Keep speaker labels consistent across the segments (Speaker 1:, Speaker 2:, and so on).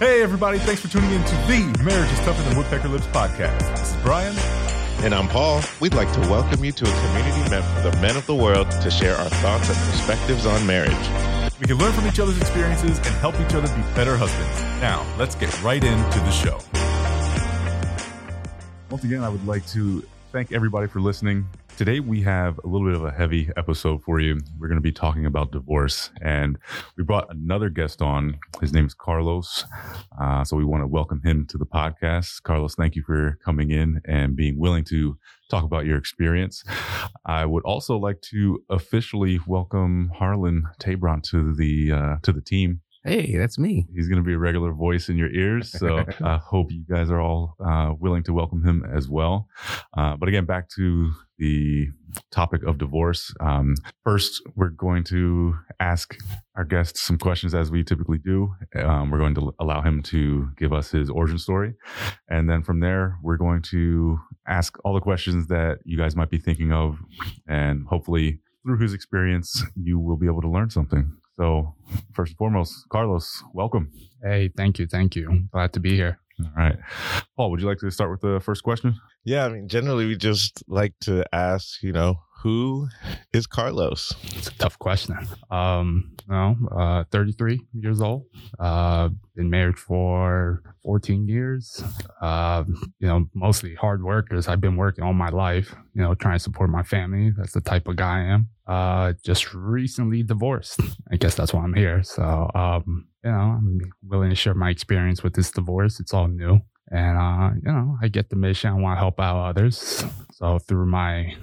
Speaker 1: Hey, everybody. Thanks for tuning in to the Marriage is Tougher Than Woodpecker Lips podcast. This is Brian.
Speaker 2: And I'm Paul. We'd like to welcome you to a community meant for the men of the world to share our thoughts and perspectives on marriage.
Speaker 1: We can learn from each other's experiences and help each other be better husbands. Now, let's get right into the show. Once again, I would like to thank everybody for listening. Today, we have a little bit of a heavy episode for you. We're going to be talking about divorce, and we brought another guest on. His name is Carlos. Uh, so, we want to welcome him to the podcast. Carlos, thank you for coming in and being willing to talk about your experience. I would also like to officially welcome Harlan Tabron to the uh, to the team.
Speaker 3: Hey, that's me.
Speaker 1: He's going to be a regular voice in your ears. So I hope you guys are all uh, willing to welcome him as well. Uh, but again, back to the topic of divorce. Um, first, we're going to ask our guest some questions as we typically do. Um, we're going to allow him to give us his origin story. And then from there, we're going to ask all the questions that you guys might be thinking of. And hopefully, through his experience, you will be able to learn something. So, first and foremost, Carlos, welcome.
Speaker 4: Hey, thank you. Thank you. Glad to be here.
Speaker 1: All right. Paul, would you like to start with the first question?
Speaker 2: Yeah, I mean, generally, we just like to ask, you know, who is Carlos?
Speaker 4: It's a tough question. Um, no, uh, 33 years old. Uh, been married for 14 years. Uh, you know, mostly hard workers. I've been working all my life, you know, trying to support my family. That's the type of guy I am. Uh, just recently divorced. I guess that's why I'm here. So, um, you know, I'm willing to share my experience with this divorce. It's all new. And, uh, you know, I get the mission. I want to help out others. So through my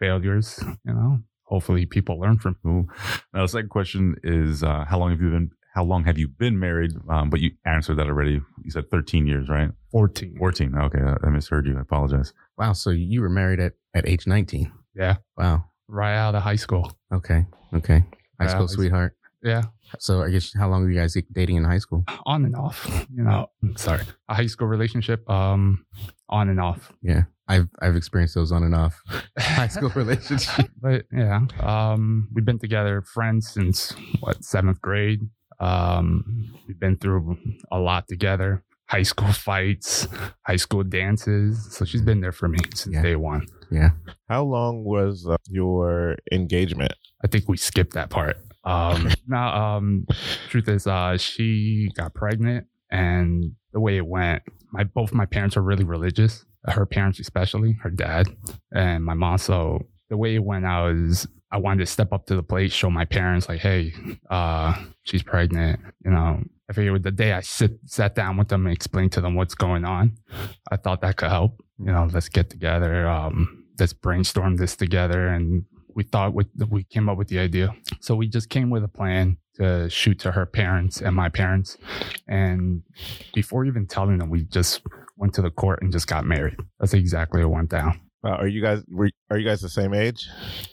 Speaker 4: failures, you know, hopefully people learn from.
Speaker 1: Cool. Now, the second question is, uh, how long have you been, how long have you been married? Um, but you answered that already. You said 13 years, right?
Speaker 4: 14.
Speaker 1: 14. Okay. I misheard you. I apologize.
Speaker 3: Wow. So you were married at, at age 19.
Speaker 4: Yeah.
Speaker 3: Wow.
Speaker 4: Right out of high school.
Speaker 3: Okay. Okay. High
Speaker 4: Yeah,
Speaker 3: school sweetheart.
Speaker 4: Yeah.
Speaker 3: So I guess how long were you guys dating in high school?
Speaker 4: On and off, you know, sorry, a high school relationship, um, on and off.
Speaker 3: Yeah. I've I've experienced those on and off high school relationships.
Speaker 4: but yeah, um, we've been together, friends since what seventh grade. Um, we've been through a lot together. High school fights, high school dances. So she's been there for me since
Speaker 3: Yeah.
Speaker 4: day one.
Speaker 3: Yeah.
Speaker 2: How long was uh, your engagement?
Speaker 4: I think we skipped that part. Um, now, um, truth is, uh, she got pregnant, and the way it went, my both my parents are really religious. Her parents, especially her dad and my mom. So the way it went out is, I wanted to step up to the plate, show my parents, like, hey, uh, she's pregnant. You know, I figured the day I sit sat down with them and explained to them what's going on, I thought that could help. You know, let's get together. Um, let's brainstorm this together and we thought we, we came up with the idea. So we just came with a plan to shoot to her parents and my parents. And before even telling them, we just went to the court and just got married. That's exactly what went down.
Speaker 2: Uh, are you guys were, are you guys the same age?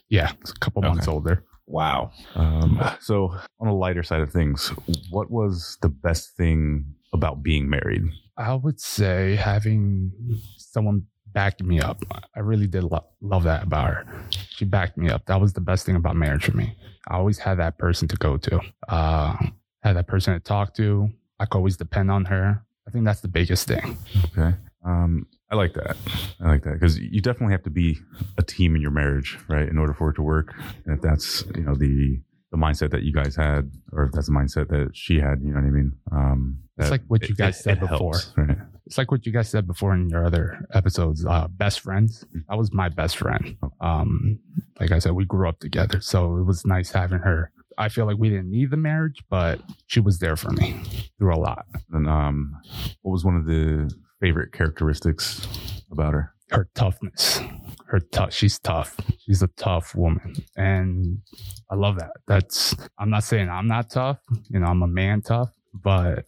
Speaker 4: Yeah, it's a couple months
Speaker 2: Okay.
Speaker 4: older.
Speaker 2: Wow.
Speaker 1: Um, so, on a lighter side of things, what was the best thing about being married?
Speaker 4: I would say having someone back me up. I really did lo- love that about her. She backed me up. That was the best thing about marriage for me. I always had that person to go to. Uh, had that person to talk to. I could always depend on her. I think that's the biggest thing.
Speaker 1: Okay. Um, I like that. I like that because you definitely have to be a team in your marriage, right, in order for it to work. And if that's you know the the mindset that you guys had, or if that's the mindset that she had, you know what I mean. Um,
Speaker 4: It's like what you guys said before.
Speaker 1: helps, right?
Speaker 4: It's like what you guys said before in your other episodes. Uh, best friends. That was my best friend. Um, like I said, we grew up together, so it was nice having her. I feel like we didn't need the marriage, but she was there for me through a lot.
Speaker 1: And um, what was one of the favorite characteristics about her?
Speaker 4: Her toughness. Her tough. She's tough. She's a tough woman, and I love that. That's. I'm not saying I'm not tough. You know, I'm a man tough, but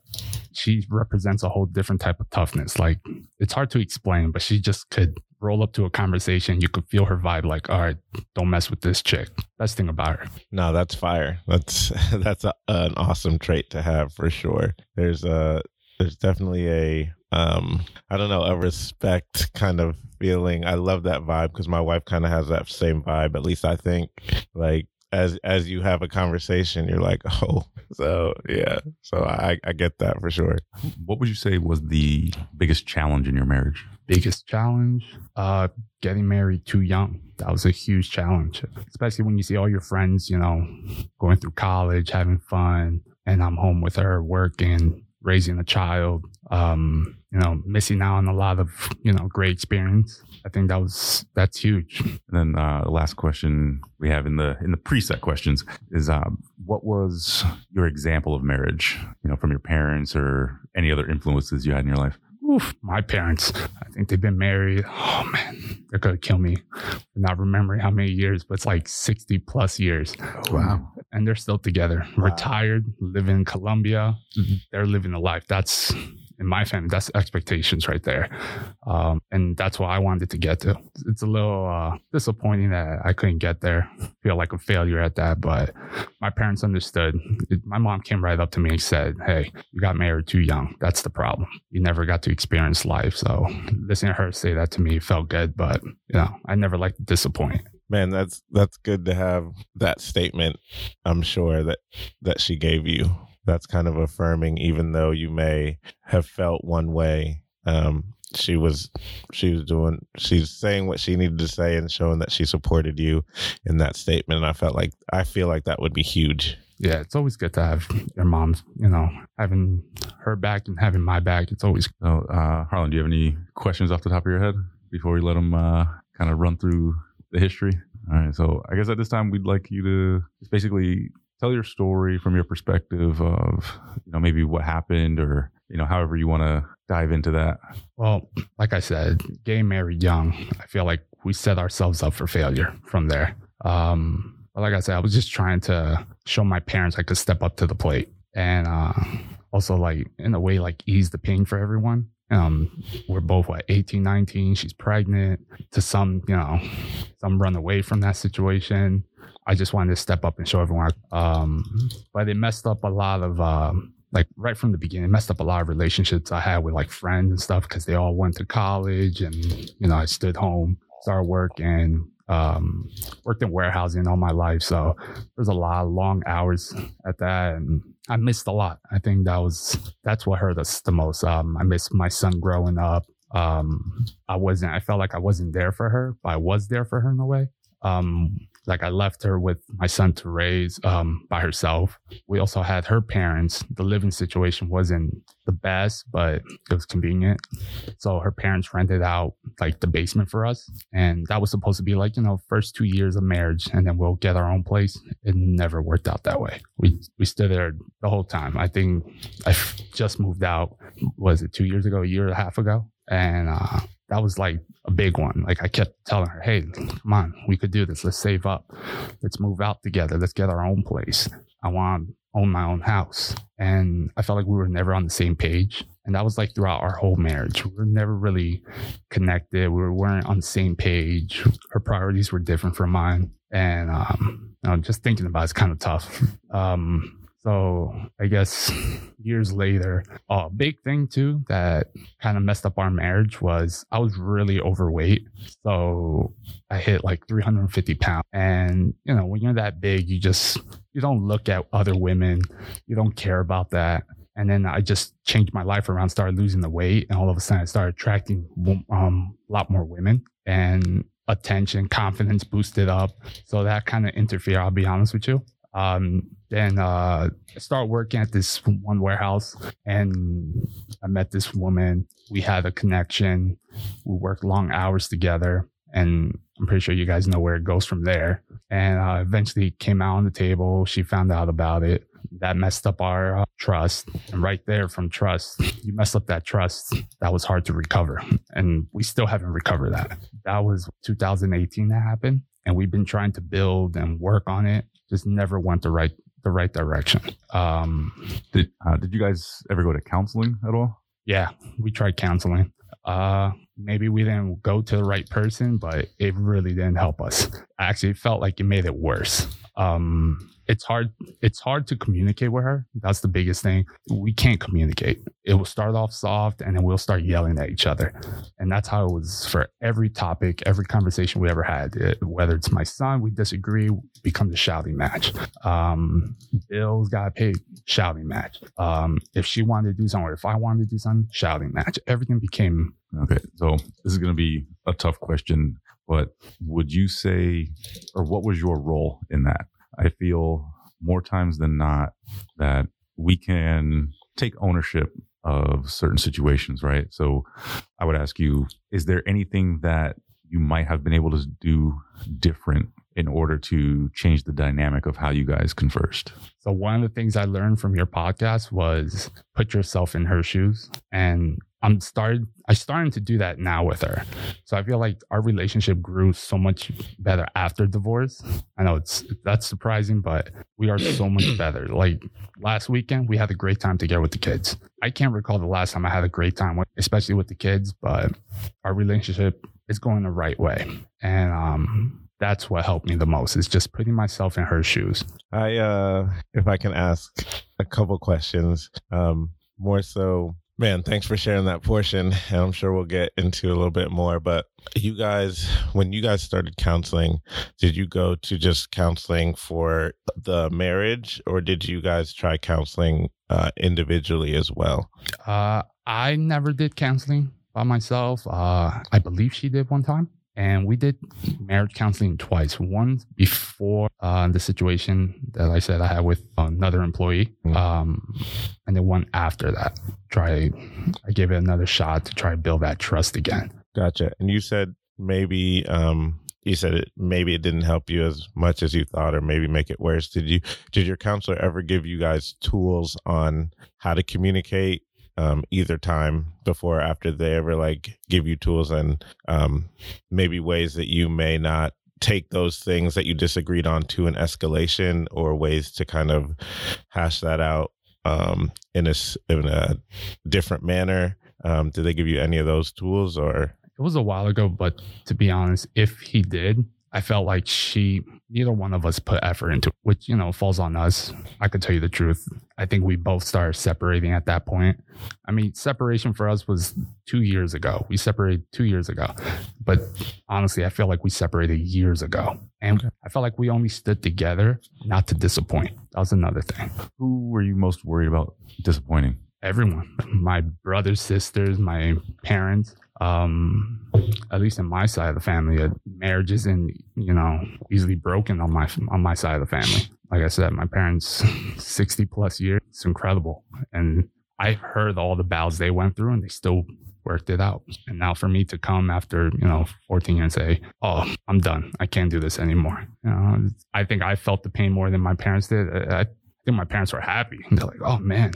Speaker 4: she represents a whole different type of toughness. Like it's hard to explain, but she just could roll up to a conversation. You could feel her vibe. Like, all right, don't mess with this chick. Best thing about her.
Speaker 2: No, that's fire. That's that's a, an awesome trait to have for sure. There's a there's definitely a um I don't know a respect kind of feeling. I love that vibe because my wife kind of has that same vibe. At least I think like as as you have a conversation, you're like, oh, so yeah. So I I get that for sure.
Speaker 1: What would you say was the biggest challenge in your marriage?
Speaker 4: biggest challenge uh getting married too young that was a huge challenge especially when you see all your friends you know going through college having fun and i'm home with her working raising a child um you know missing out on a lot of you know great experience i think that was that's huge
Speaker 1: And then uh, the last question we have in the in the preset questions is um, what was your example of marriage? You know, from your parents or any other influences you had in your life?
Speaker 4: Oof, my parents i think they've been married oh man they're gonna kill me for not remembering how many years but it's like 60 plus years
Speaker 3: Wow.
Speaker 4: and they're still together retired living in colombia they're living a life that's in my family that's expectations right there. Um, and that's what i wanted to get to. It's a little uh, disappointing that i couldn't get there. Feel like a failure at that but my parents understood. It- my mom came right up to me and said hey you got married too young. That's the problem. You never got to experience life. So listening to her say that to me felt good but you know i never like to disappoint.
Speaker 2: Man, that's that's good to have that statement. I'm sure that that she gave you. That's kind of affirming, even though you may have felt one way. Um, she was she was doing she's saying what she needed to say and showing that she supported you in that statement. And I felt like I feel like that would be huge.
Speaker 4: yeah, it's always good to have your mom's, you know, having her back and having my back. It's always
Speaker 1: So, uh, Harlan, do you have any questions off the top of your head before we let them uh, kind of run through the history? All right. So, I guess at this time, we'd like you to basically tell your story from your perspective of, you know, maybe what happened or, you know, however you want to dive into that.
Speaker 4: well, like I said, getting married young. I feel like we set ourselves up for failure from there. Um, but like I said, I was just trying to show my parents I could step up to the plate and uh, also like in a way like ease the pain for everyone. Um, we're both what 18, 19. She's pregnant. To some, you know, some run away from that situation. I just wanted to step up and show everyone. Um, but it messed up a lot of um, like right from the beginning, it messed up a lot of relationships I had with like friends and stuff because they all went to college and you know I stood home, started work and um, worked in warehousing all my life. So there's a lot of long hours at that and I missed a lot. I think that was that's what hurt us the most. Um, I missed my son growing up. Um, I wasn't. I felt like I wasn't there for her, but I was there for her in a way. Um, like I left her with my son to raise um, by herself. We also had her parents. The living situation wasn't the best, but it was convenient. So her parents rented out like the basement for us, and that was supposed to be like you know first two years of marriage, and then we'll get our own place. It never worked out that way. We we stood there the whole time. I think I just moved out. Was it two years ago? A year and a half ago? And uh, that was like a big one. Like I kept telling her, "Hey, come on, we could do this. Let's save up. Let's move out together. Let's get our own place. I want own my own house." And I felt like we were never on the same page. And that was like throughout our whole marriage. We were never really connected. We weren't on the same page. Her priorities were different from mine. And um, you know, just thinking about it's kind of tough. Um, so I guess years later, a big thing too that kind of messed up our marriage was I was really overweight. So I hit like 350 pounds. And, you know, when you're that big, you just, you don't look at other women. You don't care about that. And then I just changed my life around, started losing the weight. And all of a sudden I started attracting um, a lot more women and attention, confidence boosted up. So that kind of interfered, I'll be honest with you. Um, then uh, I started working at this one warehouse and I met this woman. We had a connection. We worked long hours together. And I'm pretty sure you guys know where it goes from there. And uh, eventually came out on the table. She found out about it. That messed up our uh, trust. And right there from trust, you mess up that trust. That was hard to recover. And we still haven't recovered that. That was 2018 that happened. And we've been trying to build and work on it. Just never went the right the right direction. Um,
Speaker 1: Did uh, Did you guys ever go to counseling at all?
Speaker 4: yeah, we tried counseling. Uh, maybe we didn't go to the right person, but it really didn't help us. Actually felt like it made it worse. Um, it's hard. It's hard to communicate with her. That's the biggest thing. We can't communicate. It will start off soft, and then we'll start yelling at each other, and that's how it was for every topic, every conversation we ever had. It, whether it's my son, we disagree, becomes a shouting match. Um, bills got paid, shouting match. Um, if she wanted to do something, or if I wanted to do something, shouting match. Everything became
Speaker 1: Okay, so this is going to be a tough question, but would you say, or what was your role in that? I feel more times than not that we can take ownership of certain situations, right? So I would ask you, is there anything that you might have been able to do different in order to change the dynamic of how you guys conversed?
Speaker 4: So one of the things I learned from your podcast was put yourself in her shoes. And I'm started I starting to do that now with her. So I feel like our relationship grew so much better after divorce. I know it's that's surprising, but we are so much better. Like last weekend, we had a great time together with the kids. I can't recall the last time I had a great time with, especially with the kids, but our relationship is going the right way. And um that's what helped me the most is just putting myself in her shoes.
Speaker 2: I uh if I can ask a couple questions, um more so Man, thanks for sharing that portion. And I'm sure we'll get into a little bit more. But you guys, when you guys started counseling, did you go to just counseling for the marriage or did you guys try counseling uh, individually as well?
Speaker 4: Uh, I never did counseling by myself. Uh, I believe she did one time and we did marriage counseling twice. Once before uh, the situation that I said I had with another employee, mm-hmm. um, and then one after that. Try, I gave it another shot to try to build that trust again.
Speaker 2: Gotcha. And you said maybe, um, you said it maybe it didn't help you as much as you thought, or maybe make it worse. Did you? Did your counselor ever give you guys tools on how to communicate um, either time before or after they ever like give you tools and um, maybe ways that you may not take those things that you disagreed on to an escalation or ways to kind of hash that out um, in a in a different manner. Um, did they give you any of those tools or?
Speaker 4: It was a while ago, but to be honest, if he did, I felt like she, neither one of us put effort into it, which, you know, falls on us. I could tell you the truth. I think we both started separating at that point. I mean, separation for us was two years ago. We separated two years ago. But honestly, I feel like we separated years ago. And okay. I felt like we only stood together not to disappoint. That was another thing.
Speaker 1: Who were you most worried about disappointing?
Speaker 4: Everyone. My brothers, sisters, my parents um at least in my side of the family uh, marriage isn't you know easily broken on my on my side of the family. Like i said my parents 60 plus years it's incredible. And i heard all the battles they went through and they still worked it out. And now for me to come after you know 14 years and say oh i'm done. I can't do this anymore. You know i think i felt the pain more than my parents did. I, think my parents were happy. They're like oh man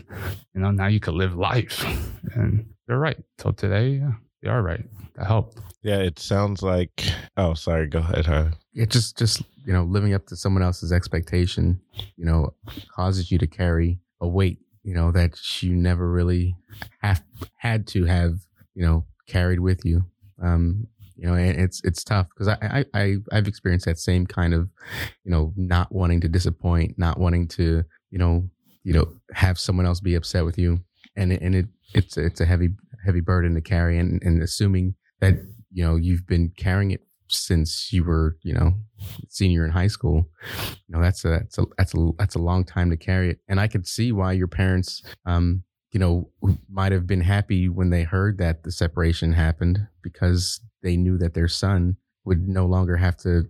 Speaker 4: you know now you could live life. And they're right. Till today yeah you are right. That helped.
Speaker 2: Yeah, it sounds like. Oh, sorry. Go ahead. Huh?
Speaker 3: Yeah, just just you know, living up to someone else's expectation, you know, causes you to carry a weight, you know, that you never really have had to have, you know, carried with you. Um, you know, and it's it's tough because I, I I I've experienced that same kind of, you know, not wanting to disappoint, not wanting to, you know, you know, have someone else be upset with you, and it, and it it's it's a heavy heavy burden to carry and, and assuming that you know you've been carrying it since you were you know senior in high school you know that's a that's a that's a that's a long time to carry it. And i could see why your parents um you know might have been happy when they heard that the separation happened because they knew that their son would no longer have to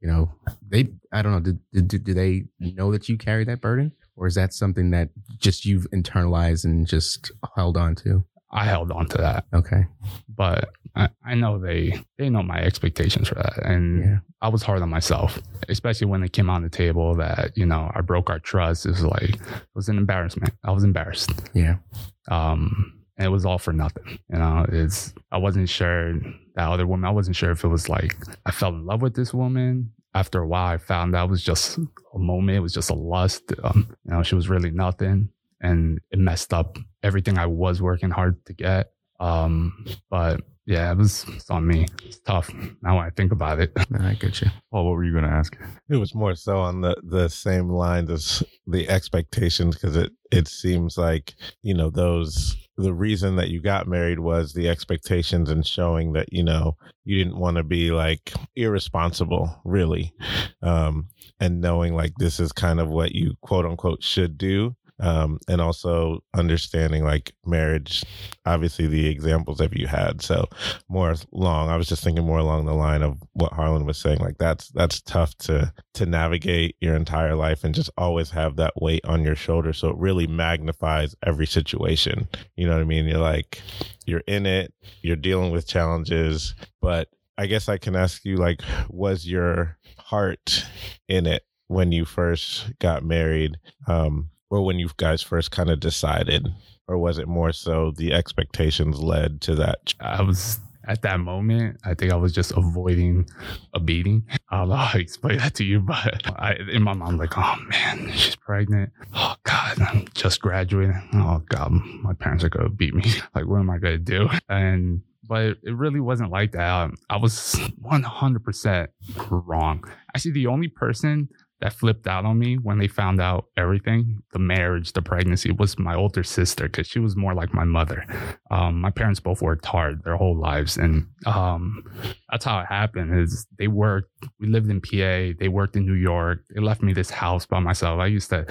Speaker 3: you know they i don't know did, did, do they know that you carry that burden? Or is that something that just you've internalized and just held on to
Speaker 4: I held on to that.
Speaker 3: Okay.
Speaker 4: But I, I know they they know my expectations for that. And yeah. I was hard on myself, especially when it came on the table that, you know, I broke our trust. It was like it was an embarrassment. I was embarrassed.
Speaker 3: Yeah.
Speaker 4: Um and it was all for nothing. You know, it's I wasn't sure that other woman, I wasn't sure if it was like I fell in love with this woman. After a while I found that was just a moment, it was just a lust. Um, you know, she was really nothing and it messed up everything I was working hard to get. Um, but yeah, it was it's on me. It's tough now when I think about it.
Speaker 3: I get you.
Speaker 1: Paul, what were you going to ask?
Speaker 2: It was more so on the the same lines as the expectations because it it seems like you know those the reason that you got married was the expectations and showing that you know you didn't want to be like irresponsible really um and knowing like this is kind of what you quote unquote should do um, and also understanding like marriage obviously the examples that you had so more long i was just thinking more along the line of what harlan was saying like that's that's tough to to navigate your entire life and just always have that weight on your shoulder so it really magnifies every situation you know what i mean? You're like you're in it you're dealing with challenges but i guess i can ask you like was your heart in it when you first got married? Um or when you guys first kind of decided or was it more so the expectations led to that
Speaker 4: I was at that moment, I think I was just avoiding a beating. I don't know how to explain that to you, but I, in my mind, like, oh man, she's pregnant. Oh God, I'm just graduating. Oh God, my parents are going to beat me. Like, what am I going to do? And, but it really wasn't like that. I was 100% wrong. Actually, the only person that flipped out on me when they found out everything. The marriage the pregnancy was my older sister because she was more like my mother. Um, my parents both worked hard their whole lives and um, that's how it happened is they worked we lived in pa they worked in new york they left me this house by myself. I used to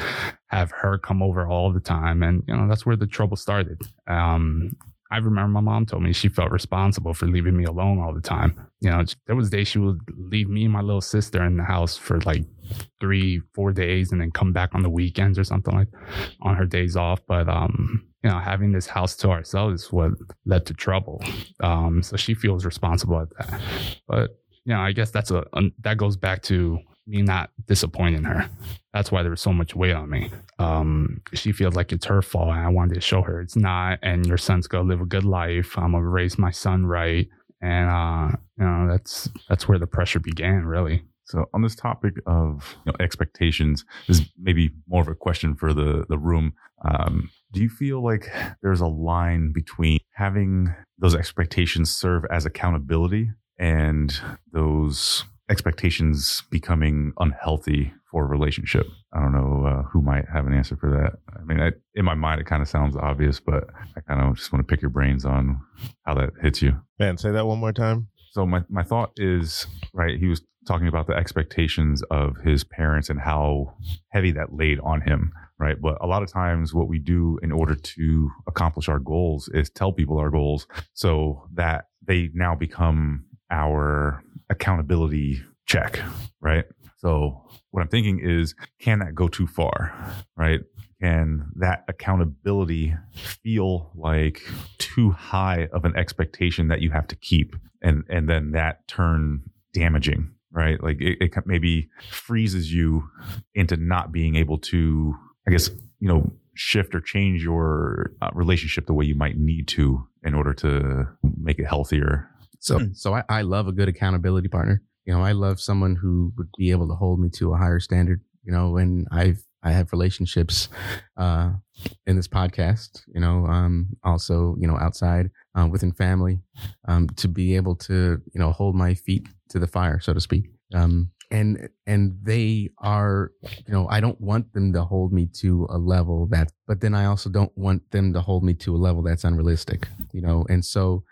Speaker 4: have her come over all the time and you know that's where the trouble started. Um, I remember my mom told me she felt responsible for leaving me alone all the time. You know, there was days she would leave me and my little sister in the house for like three, four days and then come back on the weekends or something like on her days off. But um, you know, having this house to ourselves is what led to trouble. Um, so she feels responsible at that. But you know, I guess that's a, a that goes back to me not disappointing her. That's why there was so much weight on me. Um, she feels like it's her fault, and I wanted to show her it's not. And your son's gonna live a good life. I'm gonna raise my son right, and uh, you know that's that's where the pressure began, really.
Speaker 1: So on this topic of you know, expectations, this is maybe more of a question for the the room. Um, do you feel like there's a line between having those expectations serve as accountability and those expectations becoming unhealthy for a relationship? I don't know uh, who might have an answer for that. I mean, I, in my mind, it kind of sounds obvious, but I kind of just want to pick your brains on how that hits you.
Speaker 2: man say that one more time
Speaker 1: So my, my thought is, right, he was talking about the expectations of his parents and how heavy that laid on him, right? But a lot of times what we do in order to accomplish our goals is tell people our goals so that they now become our accountability check, right? So what I'm thinking is, can that go too far, right? Can that accountability feel like too high of an expectation that you have to keep, and and then that turn damaging, right? Like it, it maybe freezes you into not being able to, I guess, you know, shift or change your uh, relationship the way you might need to in order to make it healthier.
Speaker 3: So, so I, I love a good accountability partner. You know, I love someone who would be able to hold me to a higher standard. You know, and I've I have relationships uh, in this podcast. You know, um, also you know outside uh, within family um, to be able to you know hold my feet to the fire, so to speak. Um, and and they are you know I don't want them to hold me to a level that, but then I also don't want them to hold me to a level that's unrealistic. You know, and so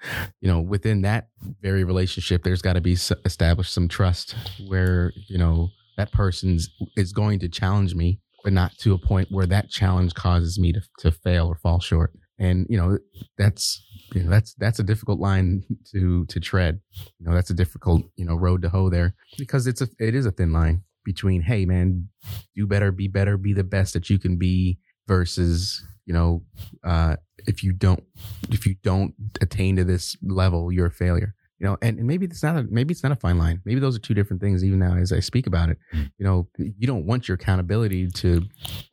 Speaker 3: you know within that very relationship, there's got to be established some trust where you know that person's is going to challenge me, but not to a point where that challenge causes me to, to fail or fall short. And you know that's you know that's that's a difficult line to to tread. You know that's a difficult you know road to hoe there because it's a it is a thin line between hey man do better be better be the best that you can be versus you know uh if you don't if you don't attain to this level you're a failure. You know and, and maybe it's not a maybe it's not a fine line. Maybe those are two different things even now as i speak about it. You know you don't want your accountability to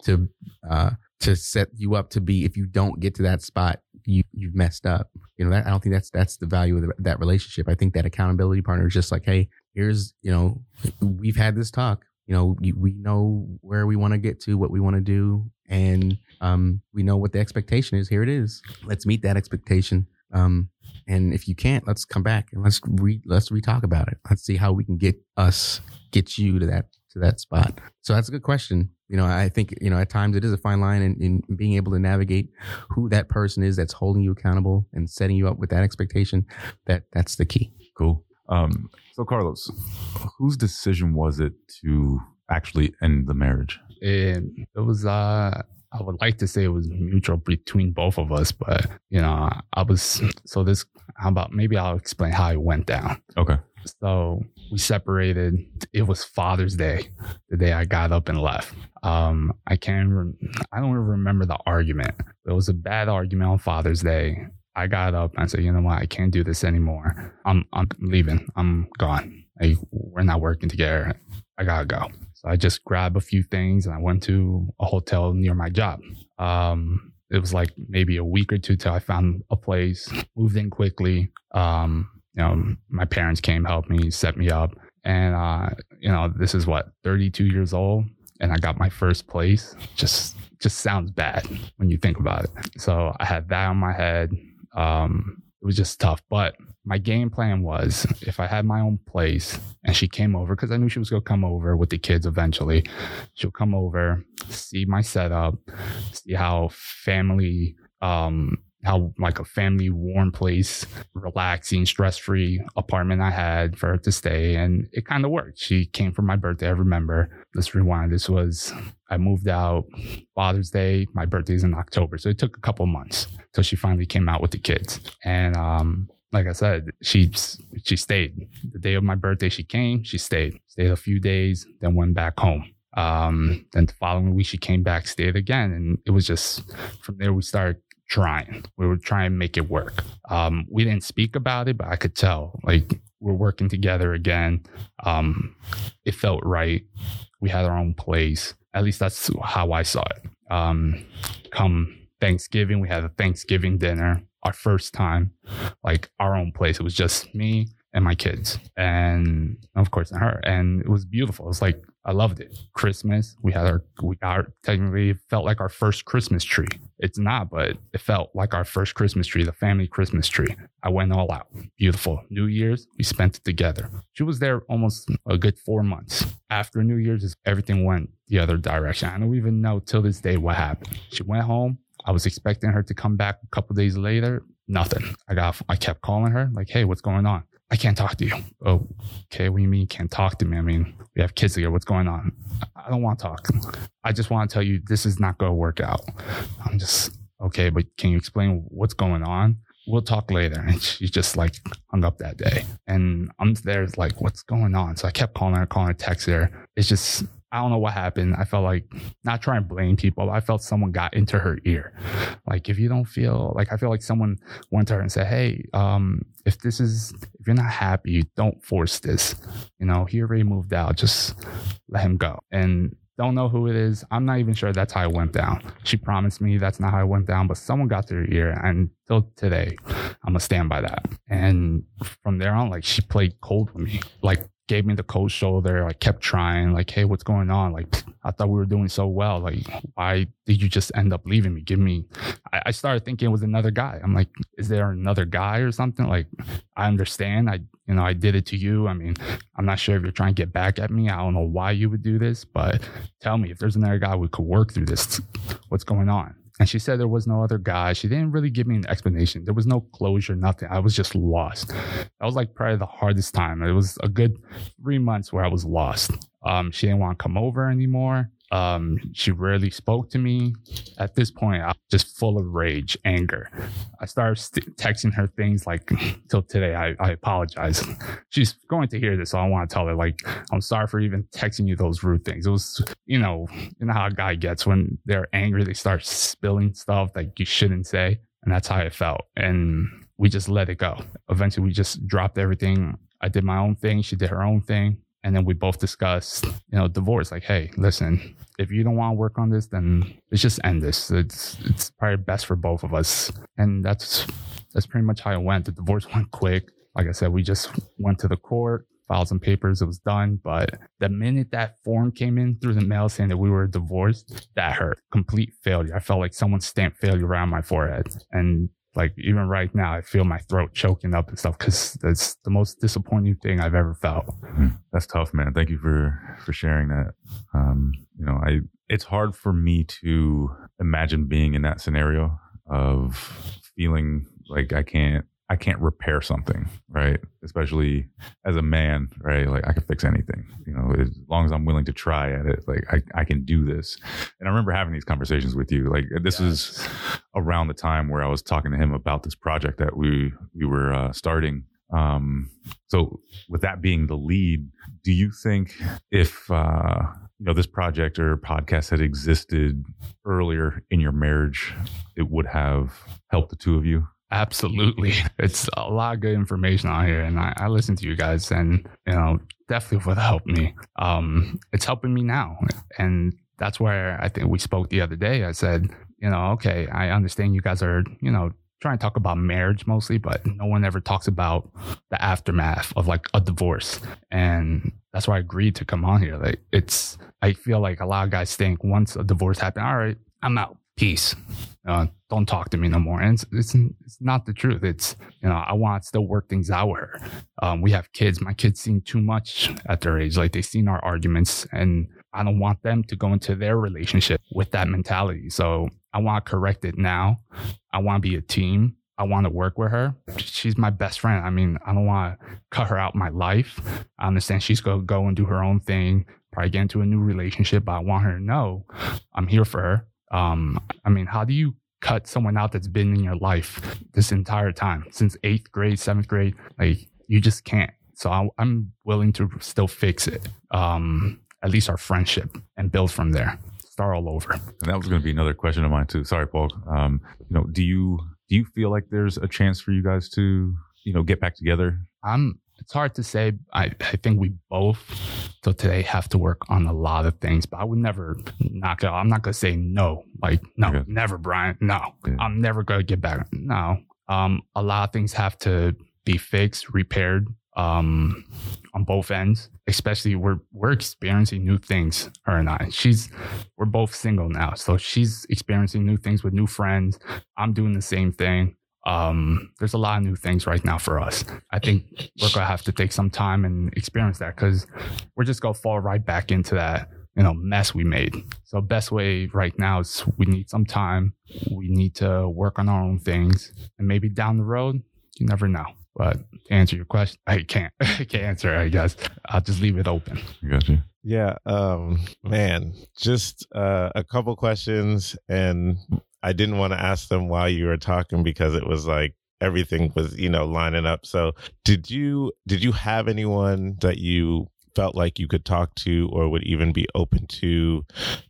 Speaker 3: to uh to set you up to be if you don't get to that spot you you've messed up you know that i don't think that's that's the value of the, that relationship i think that accountability partner is just like hey here's you know we've had this talk you know we know where we want to get to what we want to do and um we know what the expectation is here it is let's meet that expectation Um, and if you can't, let's come back and let's re let's re-talk about it. Let's see how we can get us get you to that to that spot. So that's a good question. You know, I think you know at times it is a fine line in, in being able to navigate who that person is that's holding you accountable and setting you up with that expectation. That that's the key.
Speaker 1: Cool. Um, so Carlos, whose decision was it to actually end the marriage?
Speaker 4: And it was uh I would like to say it was mutual between both of us, but you know, I was so this how about maybe I'll explain how it went down.
Speaker 1: Okay.
Speaker 4: So we separated. It was Father's Day, the day I got up and left. Um, I can't. Rem- I don't remember the argument. It was a bad argument on Father's Day. I got up and I said, you know what? I can't do this anymore. I'm I'm leaving. I'm gone. Like, we're not working together. I gotta go. So I just grabbed a few things and I went to a hotel near my job. Um, it was like maybe a week or two till I found a place, moved in quickly. Um, you know, my parents came, helped me, set me up. And, uh, you know, this is what, 32 years old. And I got my first place. Just, just sounds bad when you think about it. So I had that on my head. Um, it was just tough. But my game plan was if I had my own place and she came over, because I knew she was going to come over with the kids eventually, she'll come over, see my setup, see how family, um, how like a family warm place, relaxing, stress free apartment I had for her to stay. And it kind of worked. She came for my birthday. I remember. Let's rewind. This was, I moved out Father's Day. My birthday's in October. So it took a couple months till she finally came out with the kids. And, um, like I said, she she stayed. The day of my birthday, she came. She stayed. Stayed a few days, then went back home. Um, then the following week, she came back, stayed again, and it was just from there we started trying. We were trying to make it work. Um, we didn't speak about it, but I could tell like we're working together again. Um, it felt right. We had our own place. At least that's how I saw it. Um, come Thanksgiving, we had a Thanksgiving dinner our first time, like our own place. It was just me and my kids, and of course, her. And it was beautiful. It was like I loved it. Christmas, we had our we got technically felt like our first Christmas tree. It's not, but it felt like our first Christmas tree, the family Christmas tree. I went all out. Beautiful. New Year's, we spent it together. She was there almost a good four months. After New Year's, everything went the other direction. I don't even know till this day what happened. She went home. I was expecting her to come back a couple days later. Nothing. I got. I kept calling her like, "Hey, what's going on?" I can't talk to you. Oh, okay. What do you mean you can't talk to me? I mean, we have kids here. What's going on? I don't want to talk. I just want to tell you this is not going to work out. I'm just okay, but can you explain what's going on? We'll talk later. And she just like hung up that day. And I'm there like, what's going on? So I kept calling her, calling her, text her. It's just I don't know what happened. I felt like not trying to blame people. I felt someone got into her ear. Like if you don't feel like I feel like someone went to her and said, "Hey, um, if this is if you're not happy, don't force this. You know, he already moved out. Just let him go." And don't know who it is. I'm not even sure that's how it went down. She promised me that's not how it went down, but someone got to her ear, and till today, I'm gonna stand by that. And from there on, like she played cold with me. Like gave me the cold shoulder. I kept trying, like, hey, what's going on? Like, I thought we were doing so well. Like, why did you just end up leaving me? Give me. I, I, started thinking it was another guy. I'm like, is there another guy or something? Like, I understand. I, you know, I did it to you. I mean, I'm not sure if you're trying to get back at me. I don't know why you would do this, but tell me if there's another guy we could work through this. What's going on? And she said there was no other guy. She didn't really give me an explanation. There was no closure, nothing. I was just lost. That was like probably the hardest time. It was a good three months where I was lost. Um, she didn't want to come over anymore. Um, she rarely spoke to me. At this point, I was just full of rage, anger. I started st- texting her things like, till today, I, I apologize. She's going to hear this, so I want to tell her, like, I'm sorry for even texting you those rude things. It was, you know, you know how a guy gets when they're angry, they start spilling stuff that you shouldn't say. And that's how I felt. And we just let it go. Eventually, we just dropped everything. I did my own thing. She did her own thing and then we both discussed you know divorce like hey listen if you don't want to work on this then let's just end this. It's it's probably best for both of us. And that's that's pretty much how it went. The divorce went quick. Like i said we just went to the court filed some papers it was done. But the minute that form came in through the mail saying that we were divorced that hurt. Complete failure. I felt like someone stamped failure around my forehead. And Like even right now, I feel my throat choking up and stuff because that's the most disappointing thing I've ever felt.
Speaker 1: That's tough, man. Thank you for for sharing that. Um, you know, I it's hard for me to imagine being in that scenario of feeling like I can't I can't repair something, right? Especially as a man, right? Like I can fix anything, you know, as long as I'm willing to try at it. Like I, I can do this. And I remember having these conversations with you. Like this was around the time where I was talking to him about this project that we we were uh, starting. Um, so with that being the lead, do you think if uh, you know this project or podcast had existed earlier in your marriage, it would have helped the two of you?
Speaker 4: Absolutely. It's a lot of good information on here. And I, I listen to you guys and, you know, definitely would help me. Um, it's helping me now. And that's where I think we spoke the other day. I said, you know, okay, I understand you guys are, you know, trying to talk about marriage mostly, but no one ever talks about the aftermath of like a divorce. And that's why I agreed to come on here. Like it's I feel like a lot of guys think once a divorce happened, all right, I'm out. Peace. Uh, don't talk to me no more. And it's, it's, it's not the truth. It's, you know, I want to still work things out with her. Um, we have kids. My kids seen too much at their age. Like they've seen our arguments and I don't want them to go into their relationship with that mentality. So I want to correct it now. I want to be a team. I want to work with her. She's my best friend. I mean, I don't want to cut her out my life. I understand she's going to go and do her own thing, probably get into a new relationship, but I want her to know I'm here for her. Um, I mean, how do you cut someone out that's been in your life this entire time since eighth grade, seventh grade? Like, you just can't. So I, I'm willing to still fix it, um, at least our friendship, and build from there. Start all over.
Speaker 1: And that was going to be another question of mine too. Sorry, Paul. Um, you know, do you do you feel like there's a chance for you guys to you know get back together?
Speaker 4: I'm. It's hard to say. I, I think we both till today have to work on a lot of things, but I would never knock out. I'm not gonna say no. Like no,
Speaker 1: Okay.
Speaker 4: never, Brian. No,
Speaker 1: Yeah.
Speaker 4: I'm never gonna get back. No. Um, a lot of things have to be fixed, repaired. Um, on both ends. Especially we're we're experiencing new things. Her and I. She's we're both single now, so she's experiencing new things with new friends. I'm doing the same thing. Um, there's a lot of new things right now for us. I think we're gonna have to take some time and experience that because we're just gonna fall right back into that you know mess we made. So best way right now is we need some time. We need to work on our own things, and maybe down the road, you never know. But to answer your question, I can't. I can't answer. I guess I'll just leave it open.
Speaker 1: I got you.
Speaker 2: Yeah, um, man, just uh, a couple questions, and I didn't want to ask them while you were talking because it was like everything was, you know, lining up. So, did you did you have anyone that you felt like you could talk to, or would even be open to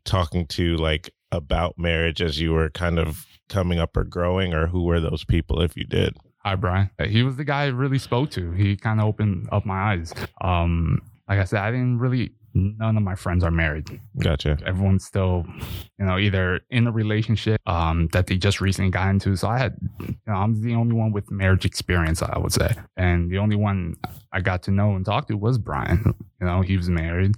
Speaker 2: talking to, like about marriage as you were kind of coming up or growing, or who were those people if you did?
Speaker 4: Hi, Brian. He was the guy I really spoke to. He kind of opened up my eyes. Um, like I said, I didn't really. None of my friends are married.
Speaker 2: Gotcha.
Speaker 4: Everyone's still, you know, either in a relationship um, that they just recently got into. So I had, you know, I'm the only one with marriage experience, I would say, and the only one I got to know and talk to was Brian. You know, he was married,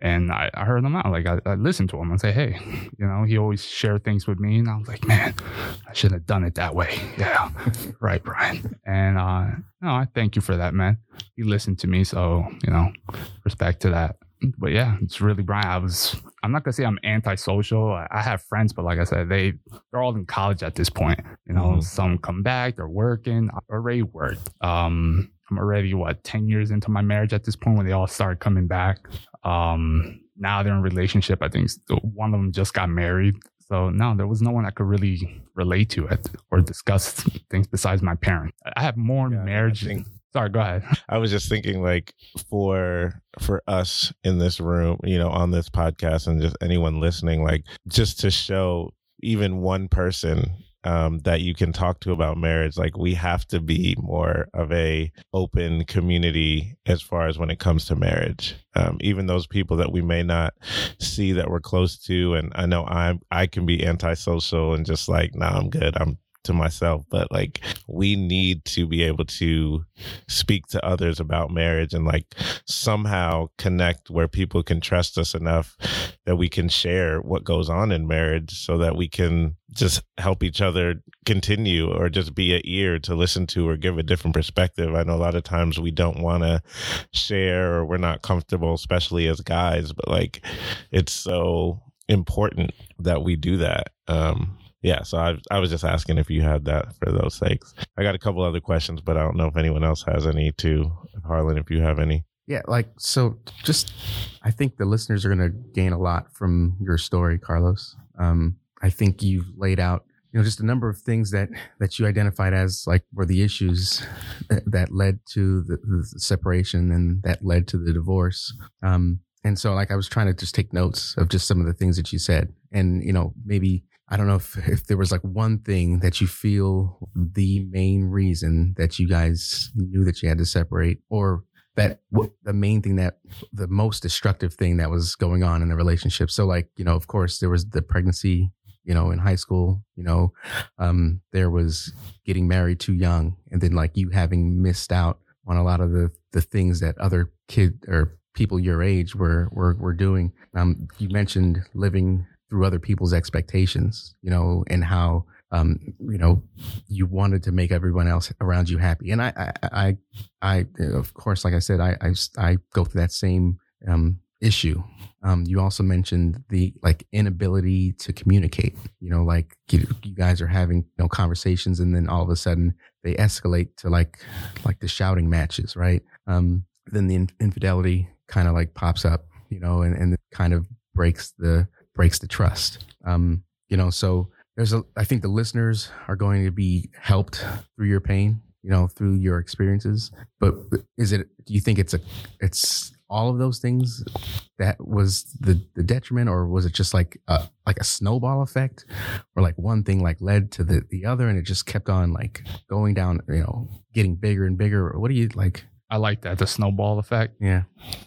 Speaker 4: and I, I heard him out. Like I, I listened to him and say, hey, you know, he always shared things with me, and I was like, man, I shouldn't have done it that way. Yeah, right, Brian. And uh, no, I thank you for that, man. He listened to me, so you know, respect to that. But yeah, it's really Brian. I was. I'm not gonna say I'm antisocial. I, I have friends, but like I said, they they're all in college at this point. You know,
Speaker 2: Mhm.
Speaker 4: some come back, they're working. I already worked. Um, I'm already what ten years into my marriage at this point when they all started coming back. Um, now they're in relationship. I think one of them just got married. So no, there was no one I could really relate to it or discuss things besides my parents. I have more
Speaker 2: Yeah,
Speaker 4: marriage. Sorry, go ahead.
Speaker 2: I was just thinking like for for us in this room, you know, on this podcast and just anyone listening, like just to show even one person um, that you can talk to about marriage, like we have to be more of a open community as far as when it comes to marriage. Um, even those people that we may not see that we're close to, and I know I'm I can be antisocial and just like, nah, I'm good. I'm to myself, but like we need to be able to speak to others about marriage and like somehow connect where people can trust us enough that we can share what goes on in marriage so that we can just help each other continue or just be an ear to listen to or give a different perspective. I know a lot of times we don't want to share or we're not comfortable, especially as guys, but like it's so important that we do that. Um, yeah, so I, I was just asking if you had that for those sakes. I got a couple other questions, but I don't know if anyone else has any too. Harlan, if you have any.
Speaker 3: Yeah, like so. Just, I think the listeners are going to gain a lot from your story, Carlos. Um, I think you've laid out, you know, just a number of things that that you identified as like were the issues that led to the, the separation and that led to the divorce. Um, and so, like, I was trying to just take notes of just some of the things that you said, and you know, maybe I don't know if, if there was like one thing that you feel the main reason that you guys knew that you had to separate or that the main thing that the most destructive thing that was going on in the relationship. So like, you know, of course there was the pregnancy, you know, in high school, you know, um, there was getting married too young and then like you having missed out on a lot of the, the things that other kid or people your age were, were, were doing. Um, you mentioned living through other people's expectations, you know, and how um, you know, you wanted to make everyone else around you happy. And I, I, I, I of course, like I said, I, I, I go through that same um, issue. Um, you also mentioned the like inability to communicate. You know, like you, you, guys are having you know conversations, and then all of a sudden they escalate to like like the shouting matches, right? Um, then the in- infidelity kind of like pops up, you know, and and kind of breaks the breaks the trust. Um, you know, so there's a, I think the listeners are going to be helped through your pain, you know, through your experiences. But is it, do you think it's a, it's all of those things that was the, the detriment or was it just like a, like a snowball effect or like one thing like led to the, the other and it just kept on like going down, you know, getting bigger and bigger? What do you like?
Speaker 4: I like that the snowball effect.
Speaker 3: Yeah,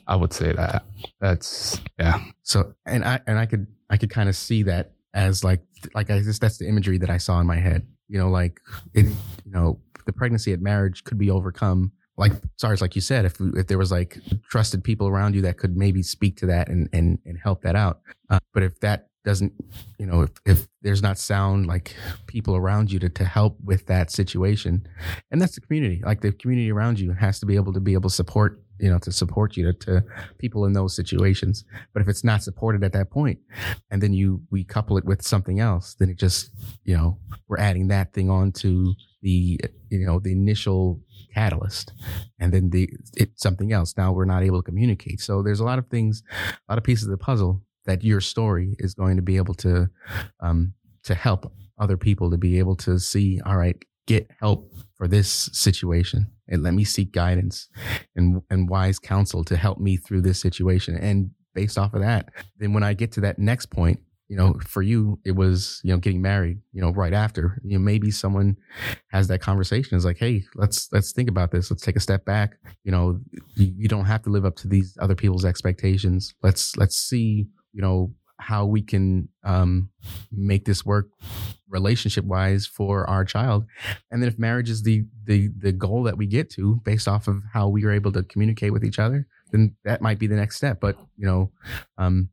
Speaker 4: I would say that. That's yeah.
Speaker 3: So and I and I could I could kind of see that as like like I just that's the imagery that I saw in my head. You know, like it. You know, the pregnancy at marriage could be overcome. Like sorry, like you said, if if there was like trusted people around you that could maybe speak to that and and and help that out. Uh, but if that doesn't, you know, if, if there's not sound like people around you to, to help with that situation, and that's the community, like the community around you has to be able to be able to support you know, to support you to, to people in those situations. But if it's not supported at that point, and then you we couple it with something else, then it just you know we're adding that thing on to the you know the initial catalyst, and then the it's something else. Now we're not able to communicate. So there's a lot of things, a lot of pieces of the puzzle that your story is going to be able to um, to help other people to be able to see. All right, get help for this situation and let me seek guidance and, and wise counsel to help me through this situation. And based off of that, then when I get to that next point, you know, for you, it was, you know, getting married, you know, right after, you know, maybe someone has that conversation is like, Hey, let's, let's think about this. Let's take a step back. You know, you, you don't have to live up to these other people's expectations. Let's, let's see, you know, how we can um, make this work relationship wise for our child. And then if marriage is the the the goal that we get to based off of how we are able to communicate with each other then that might be the next step. But you know um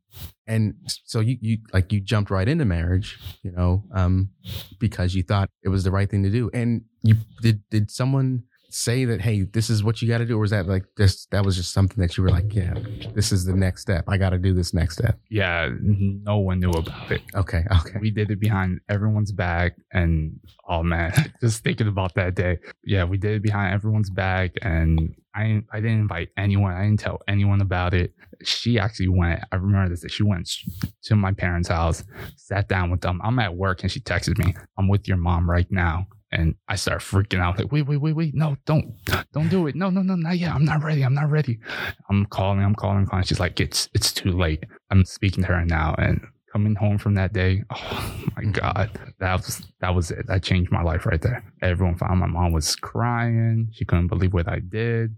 Speaker 3: and so you you like you jumped right into marriage you know um because you thought it was the right thing to do. And you did did someone say that hey this is what you got to do or was that like this that was just something that you were like yeah this is the next step i got to do this next step
Speaker 4: yeah no one knew about it
Speaker 3: okay okay
Speaker 4: we did it behind everyone's back and oh man just thinking about that day yeah we did it behind everyone's back and I, I didn't invite anyone. I didn't tell anyone about it. She actually went. I remember this. She went to my parents' house, sat down with them. I'm at work, and she texted me, "I'm with your mom right now." And I start freaking out, like, wait, wait, wait, wait, no, don't, don't do it. No, no, no, not yet. I'm not ready. I'm not ready. I'm calling, I'm calling, calling. She's like, it's, it's too late. I'm speaking to her now. And coming home from that day, oh my mm-hmm. God, that was, that was it. That changed my life right there. Everyone found my mom was crying. She couldn't believe what I did.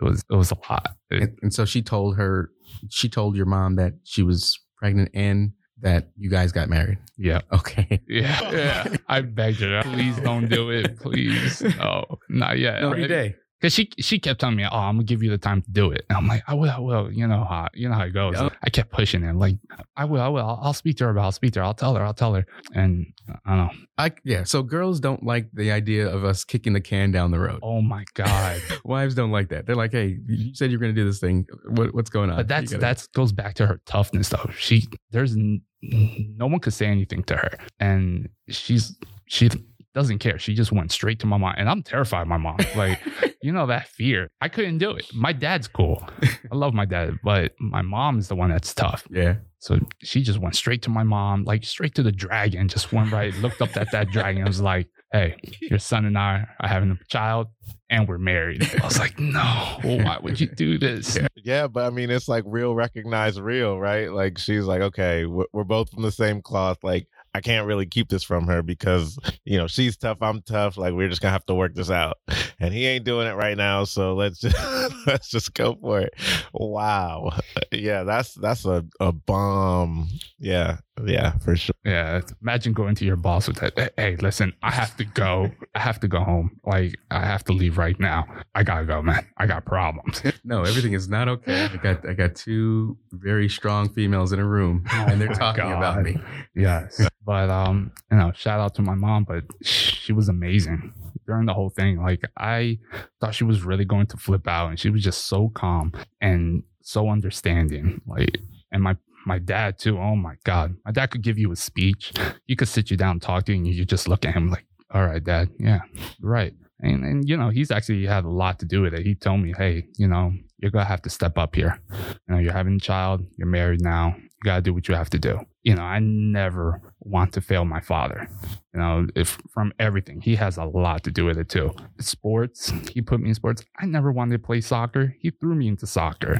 Speaker 4: It was, it was a lot.
Speaker 3: It, and, and so she told her, she told your mom that she was pregnant and that you guys got married.
Speaker 4: Yeah.
Speaker 3: Okay.
Speaker 4: Yeah. Yeah. I begged her, please don't do it. Please. No, not yet.
Speaker 3: No, every day.
Speaker 4: Cause she she kept telling me, "Oh, I'm gonna give you the time to do it." And I'm like, "I will, I will." You know how you know how it goes.
Speaker 3: Yep.
Speaker 4: I kept pushing him, like, "I will, I will. I'll, I'll speak to her, but I'll speak to her. I'll tell her. I'll tell her." And I don't know.
Speaker 3: I yeah. So girls don't like the idea of us kicking the can down the road.
Speaker 4: Oh my god!
Speaker 3: Wives don't like that. They're like, hey, you said you're going to do this thing. What, what's going on?
Speaker 4: but that's that's goes back to her toughness, though. She there's n- no one could say anything to her, and she's she doesn't care. She just went straight to my mom, and I'm terrified of my mom. Like you know that fear. I couldn't do it. My dad's cool. I love my dad, but my mom is the one that's tough.
Speaker 3: yeah.
Speaker 4: So she just went straight to my mom, like straight to the dragon. Just went right, looked up at that dragon. and was like, "Hey, your son and I are having a child, and we're married." I was like, "No, why would you do this?"
Speaker 2: Yeah, but I mean, it's like real recognize real, right? Like she's like, okay, we're, we're both from the same cloth. Like I can't really keep this from her because you know she's tough, I'm tough. Like we're just gonna have to work this out, and he ain't doing it right now. So let's just let's just go for it. Wow, yeah, that's that's a a bomb. Yeah, yeah, for sure.
Speaker 4: Yeah, imagine going to your boss with that. "Hey, Hey, listen, I have to go. I have to go home. Like I have to leave right now. I gotta go, man. I got problems.
Speaker 3: No, everything is not okay. I got I got two very strong females in a room, and they're
Speaker 4: Oh my
Speaker 3: talking about me.
Speaker 4: Yes. But um, you know, shout out to my mom, but she was amazing during the whole thing. Like I thought she was really going to flip out and she was just so calm and so understanding. Like and my my dad too. Oh my God. My dad could give you a speech. You could sit you down and talk to you and you just look at him like, all right, dad. Yeah, right. And and you know, he's actually had a lot to do with it. He told me, hey, you know, you're gonna have to step up here. You know, you're having a child, you're married now. You gotta do what you have to do. You know, I never want to fail my father. You know, if from everything, he has a lot to do with it too. Sports, he put me in sports. I never wanted to play soccer. He threw me into soccer,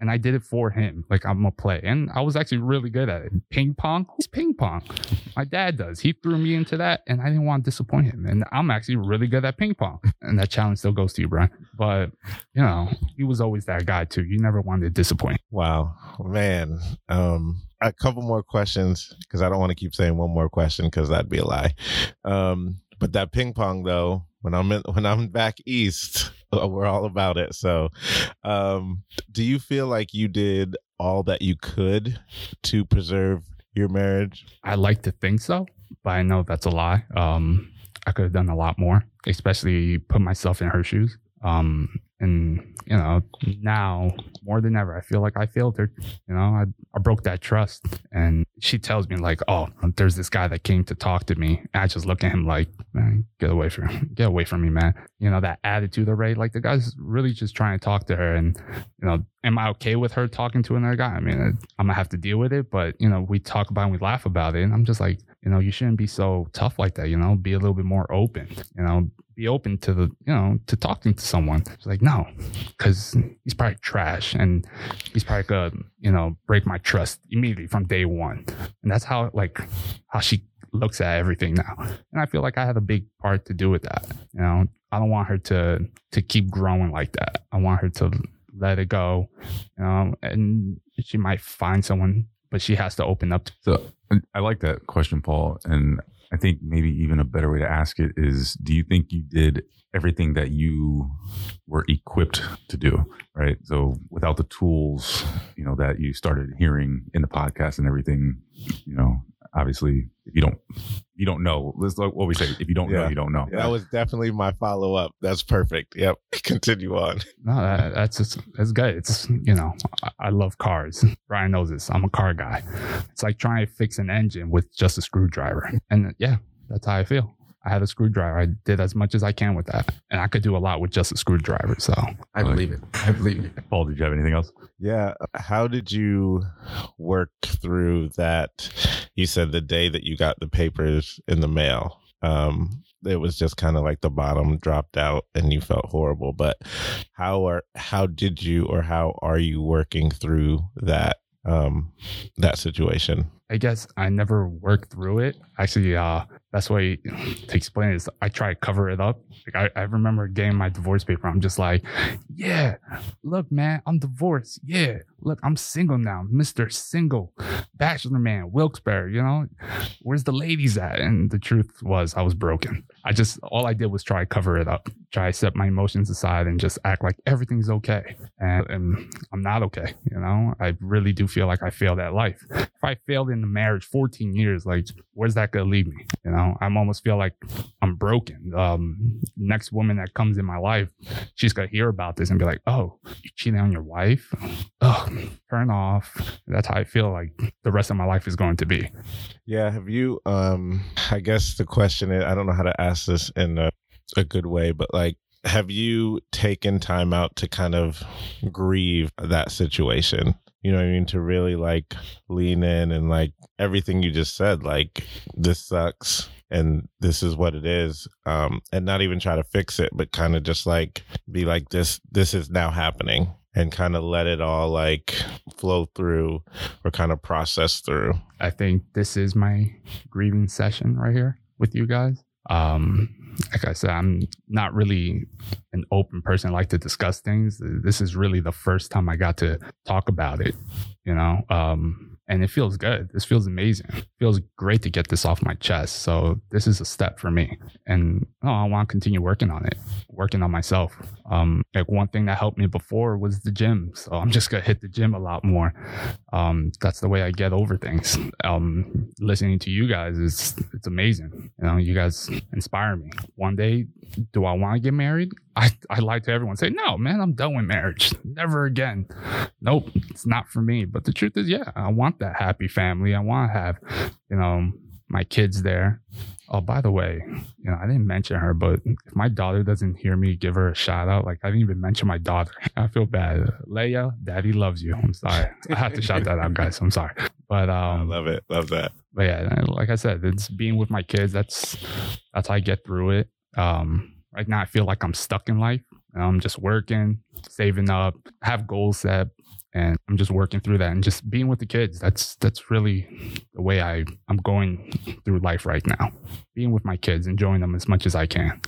Speaker 4: and I did it for him. Like I'm gonna play, and I was actually really good at it. Ping pong, who's ping pong? My dad does. He threw me into that, and I didn't want to disappoint him. And I'm actually really good at ping pong, and that challenge still goes to you, Brian. But you know, he was always that guy too. You never wanted to disappoint.
Speaker 2: Wow, man. Um, a couple more questions because I don't want to keep saying one more question because that'd be a lie. Um, but that ping pong though, when I'm in, when I'm back east, uh, we're all about it. So, um, do you feel like you did all that you could to preserve your marriage?
Speaker 4: I like to think so, but I know that's a lie. Um, I could have done a lot more, especially put myself in her shoes. Um, and you know, now more than ever, I feel like I failed her. You know, I, I broke that trust, and she tells me like, "Oh, there's this guy that came to talk to me." And I just look at him like, "Man, get away from, get away from me, man." You know that attitude already. Like the guy's really just trying to talk to her, and you know, am I okay with her talking to another guy? I mean, I'm gonna have to deal with it, but you know, we talk about it and we laugh about it, and I'm just like, you know, you shouldn't be so tough like that. You know, be a little bit more open. You know, be open to the, you know, to talking to someone. She's like, no, because he's probably trash, and he's probably gonna, you know, break my trust immediately from day one, and that's how like how she looks at everything now, and I feel like I had a big part to do with that. You know, I don't want her to to keep growing like that. I want her to let it go, you know, and she might find someone, but she has to open up. To,
Speaker 1: So I- like that question, Paul. And I think maybe even a better way to ask it is do you think you did everything that you were equipped to do? Right. So without the tools, you know, that you started hearing in the podcast and everything, you know, obviously if you don't you don't know, let's like what we say, if you don't know, you don't know.
Speaker 2: That was definitely my follow up. That's perfect. Yep. Continue on.
Speaker 4: no, that, that's just, that's good. It's you know, I, I love cars. Brian knows this. I'm a car guy. It's like trying to fix an engine with just a screwdriver, and yeah, that's how I feel. I had a screwdriver. I did as much as I can with that, and I could do a lot with just a screwdriver. So
Speaker 3: I believe it. I believe it.
Speaker 1: Paul, did you have anything else?
Speaker 2: Yeah. How did you work through that? You said the day that you got the papers in the mail, um, it was just kind of like the bottom dropped out and you felt horrible. But how are how did you or how are you working through that um that situation?
Speaker 4: I guess I never worked through it. Actually, uh, best way to explain it is I try to cover it up. Like I, I remember getting my divorce paper. I'm just like, yeah, look, man, I'm divorced. Yeah, look, I'm single now, Mr. Single, Bachelor Man, Wilkes-Barre, you know, where's the ladies at? And the truth was I was broken. I just, all I did was try to cover it up, try to set my emotions aside and just act like everything's okay. And, and I'm not okay. You know, I really do feel like I failed at life. If I failed in the marriage 14 years, like, where's that going to leave me? You know, I'm almost feel like I'm broken. Um, next woman that comes in my life, she's to hear about this and be like, oh, you cheating on your wife? Oh, turn off. That's how I feel like the rest of my life is going to be.
Speaker 2: Yeah. Have you, um, I guess the question is, I don't know how to ask this in a, a good way, but like, have you taken time out to kind of grieve that situation? You know what I mean? To really like lean in and like everything you just said, like this sucks and this is what it is. Um, and not even try to fix it, but kind of just like be like this, this is now happening and kind of let it all like flow through or kind of process through.
Speaker 4: I think this is my grieving session right here with you guys. Um, like I said, I'm not really an open person. I like to discuss things. This is really the first time I got to talk about it, you know. Um, and it feels good. This feels amazing. It feels great to get this off my chest. So this is a step for me, and oh, I want to continue working on it, working on myself. Um, like one thing that helped me before was the gym, so I'm just gonna hit the gym a lot more. Um, that's the way I get over things. Um, listening to you guys is it's amazing. You know, you guys inspire me. One day, do I want to get married? I I lie to everyone, say no, man, I'm done with marriage, never again. Nope, it's not for me. But the truth is, yeah, I want that happy family. I want to have, you know, my kids there. Oh, by the way, you know, I didn't mention her, but if my daughter doesn't hear me give her a shout out, like I didn't even mention my daughter. I feel bad. Leia, daddy loves you. I'm sorry. I have to shout that out, guys. I'm sorry. But um
Speaker 2: I love it. Love that.
Speaker 4: But yeah, like I said, it's being with my kids. That's that's how I get through it. Um right now I feel like I'm stuck in life. I'm just working, saving up, have goals set, and I'm just working through that and just being with the kids. That's that's really the way I I'm going through life right now. Being with my kids, enjoying them as much as I can.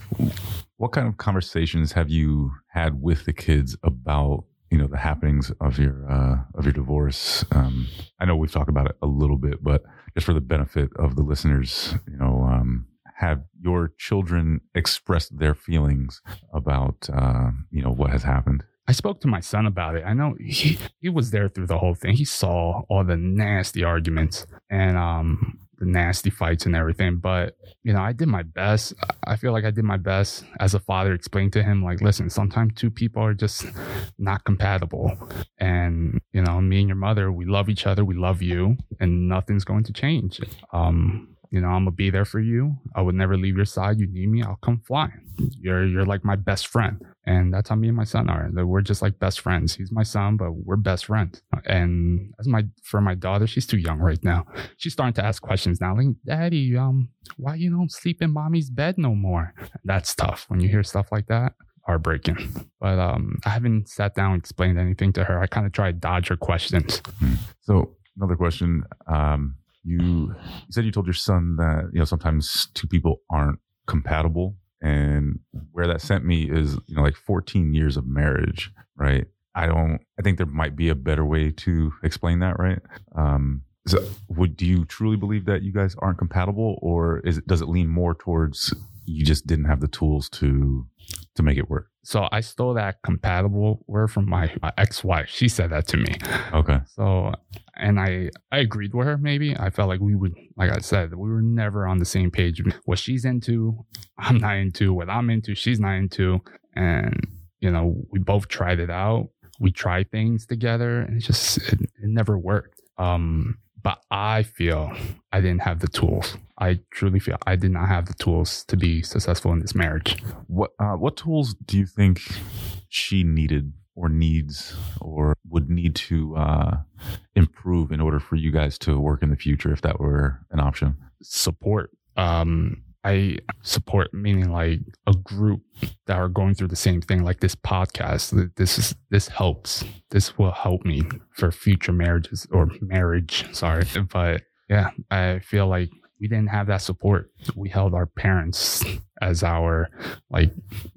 Speaker 1: What kind of conversations have you had with the kids about you know the happenings of your uh, of your divorce? Um, I know we've talked about it a little bit, but just for the benefit of the listeners, have your children expressed their feelings about uh, you know what has happened?
Speaker 4: I spoke to my son about it. I know he he was there through the whole thing. He saw all the nasty arguments and um the nasty fights and everything. But you know, I did my best. I feel like I did my best as a father, explain to him like, listen, sometimes two people are just not compatible, and you know, me and your mother, we love each other, we love you, and nothing's going to change. Um, you know, I'm gonna be there for you. I would never leave your side. You need me, I'll come flying. You're you're like my best friend, and that's how me and my son are. We're just like best friends. He's my son, but we're best friends. And as my for my daughter, she's too young right now. She's starting to ask questions now, like, "Daddy, um, why you don't sleep in mommy's bed no more?" That's tough when you hear stuff like that heartbreaking. But um, I haven't sat down and explained anything to her. I kind of try to dodge her questions.
Speaker 1: So another question. Um, you, you said you told your son that you know sometimes two people aren't compatible, and where that sent me is you know like 14 years of marriage, right? I don't. I think there might be a better way to explain that, right? Um, so would do you truly believe that you guys aren't compatible, or is it does it lean more towards you just didn't have the tools to to make it work?
Speaker 4: So I stole that compatible word from my, my ex-wife. She said that to me.
Speaker 1: Okay.
Speaker 4: So and I I agreed with her maybe. I felt like we would like I said, we were never on the same page. What she's into, I'm not into. What I'm into, she's not into. And you know, we both tried it out. We tried things together and it just it, it never worked. Um but I feel I didn't have the tools. I truly feel I did not have the tools to be successful in this marriage.
Speaker 1: What uh, what tools do you think she needed or needs or would need to uh, improve in order for you guys to work in the future if that were an option?
Speaker 4: Support. Um, I support meaning like a group that are going through the same thing, like this podcast. This is this helps. This will help me for future marriages or marriage. Sorry, but yeah, I feel like we didn't have that support. We held our parents as our like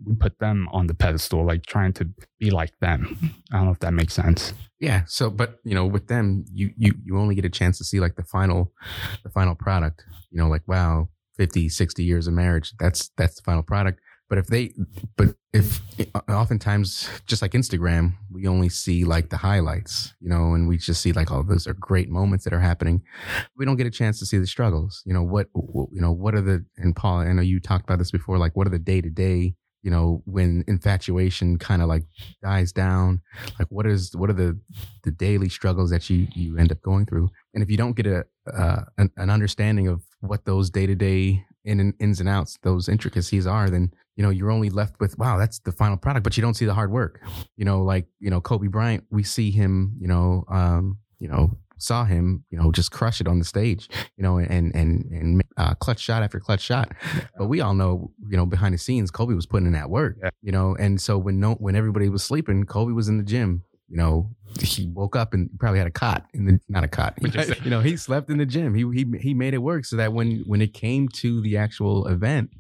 Speaker 4: we put them on the pedestal, like trying to be like them. I don't know if that makes sense.
Speaker 3: Yeah. So, but you know, with them, you you you only get a chance to see like the final, the final product. You know, like wow, 50, 60 years of marriage. That's that's the final product. But if they, but if oftentimes, just like Instagram, we only see like the highlights, you know, and we just see like, oh, those are great moments that are happening. We don't get a chance to see the struggles. You know, what, you know, what are the, and Paul, I know you talked about this before, like what are the day to day you know when infatuation kind of like dies down like what is what are the the daily struggles that you you end up going through and if you don't get a uh, an, an understanding of what those day-to-day in, ins and outs those intricacies are then you know, you're only left with, wow, that's the final product, but you don't see the hard work. You know, like, you know, Kobe Bryant, we see him, you know, um, you know, saw him, you know, just crush it on the stage, you know, and and and uh, clutch shot after clutch shot. But we all know, you know, behind the scenes, Kobe was putting in that work, you know, and so when no when everybody was sleeping, Kobe was in the gym. You know, he woke up and probably had a cot in the not a cot. you know, he slept in the gym. He he he made it work so that when when it came to the actual event,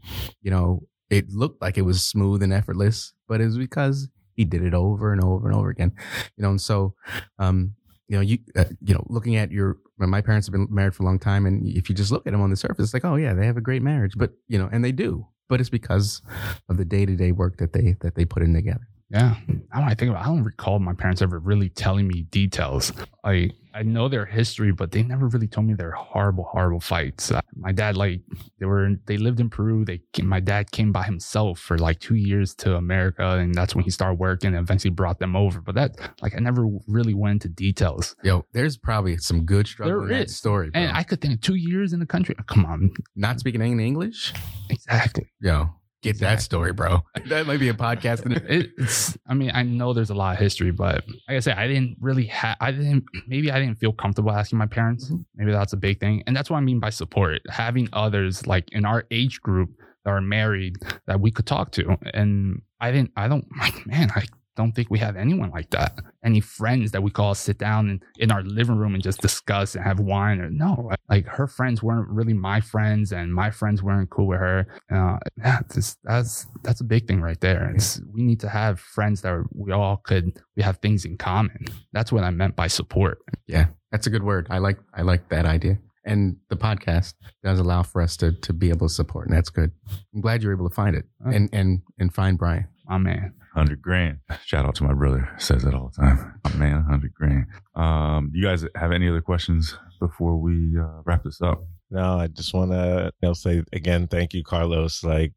Speaker 3: you know, it looked like it was smooth and effortless, but it was because he did it over and over and over again. You know, and so, um, you know, you uh, you know, looking at your my parents have been married for a long time, and if you just look at them on the surface, it's like, oh yeah, they have a great marriage, but you know, and they do, but it's because of the day to day work that they that they put in together.
Speaker 4: Yeah. I don't I think about, I don't recall my parents ever really telling me details. I I know their history, but they never really told me their horrible, horrible fights. Uh, my dad, like, they were they lived in Peru. They my dad came by himself for like two years to America, and that's when he started working. and Eventually brought them over, but that like I never really went into details.
Speaker 3: Yo, there's probably some good struggle there in that story,
Speaker 4: bro. and I could think two years in the country. Come on,
Speaker 3: not speaking any English.
Speaker 4: Exactly.
Speaker 3: Yo, Get exactly. that story, bro. That might be a podcast.
Speaker 4: it, it's. I mean, I know there's a lot of history, but like I said, I didn't really have. I didn't. Maybe I didn't feel comfortable asking my parents. Mm-hmm. Maybe that's a big thing, and that's what I mean by support. Having others like in our age group that are married that we could talk to, and I didn't. I don't. Like, man, I don't think we have anyone like that. Any friends that we call sit down and in our living room and just discuss and have wine or no, like her friends weren't really my friends and my friends weren't cool with her. Uh, yeah, this, that's that's a big thing right there. It's, we need to have friends that we all could we have things in common. That's what I meant by support.
Speaker 3: Yeah, that's a good word. I like I like that idea and the podcast does allow for us to to be able to support, and that's good. I'm glad you're able to find it and and and find Brian.
Speaker 4: My man
Speaker 1: hundred grand. Shout out to my brother. Says it all the time. Oh, man, hundred grand. Um, you guys have any other questions before we uh, wrap this up?
Speaker 2: No, I just want to you know, say again, thank you, Carlos. Like,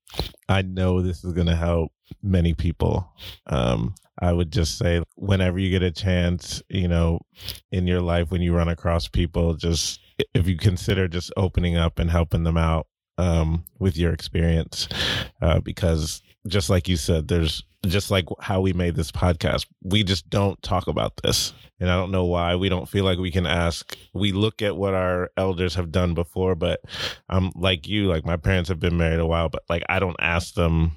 Speaker 2: I know this is going to help many people. Um, I would just say, whenever you get a chance, you know, in your life, when you run across people, just if you consider just opening up and helping them out um, with your experience, uh, because just like you said, there's just like how we made this podcast. We just don't talk about this. And I don't know why we don't feel like we can ask. We look at what our elders have done before, but I'm um, like you, like my parents have been married a while, but like I don't ask them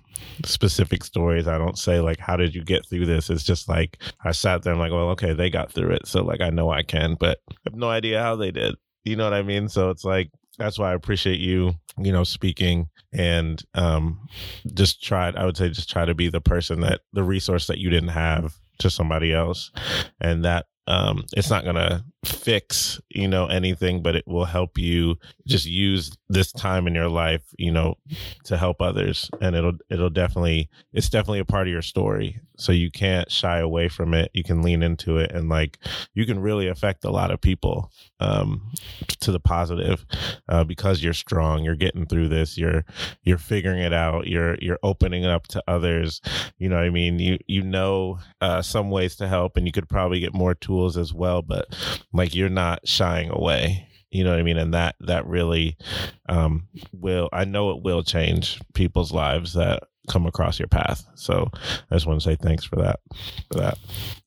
Speaker 2: specific stories. I don't say like, how did you get through this? It's just like I sat there and like, well, okay, they got through it. So like I know I can, but I have no idea how they did. You know what I mean? So it's like that's why I appreciate you, you know, speaking and um, just try. I would say just try to be the person that the resource that you didn't have to somebody else, and that um, it's not going to fix, you know, anything, but it will help you just use this time in your life, you know, to help others. And it'll, it'll definitely, it's definitely a part of your story. So you can't shy away from it. You can lean into it and like, you can really affect a lot of people, um, to the positive, uh, because you're strong, you're getting through this, you're, you're figuring it out, you're, you're opening up to others. You know what I mean? You, you know, uh, some ways to help and you could probably get more tools as well, but like you're not shying away you know what i mean and that that really um will i know it will change people's lives that come across your path. So i just want to say thanks for that for that.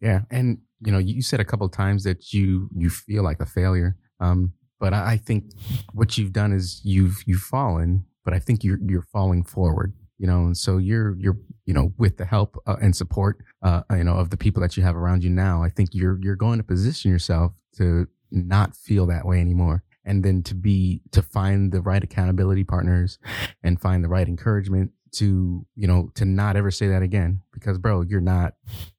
Speaker 3: Yeah and you know you said a couple times that you you feel like a failure um but i think what you've done is you've you've fallen but i think you're you're falling forward you know and so you're you're you know with the help uh, and support uh, you know of the people that you have around you now i think you're you're going to position yourself to not feel that way anymore and then to be to find the right accountability partners and find the right encouragement to you know to not ever say that again because bro you're not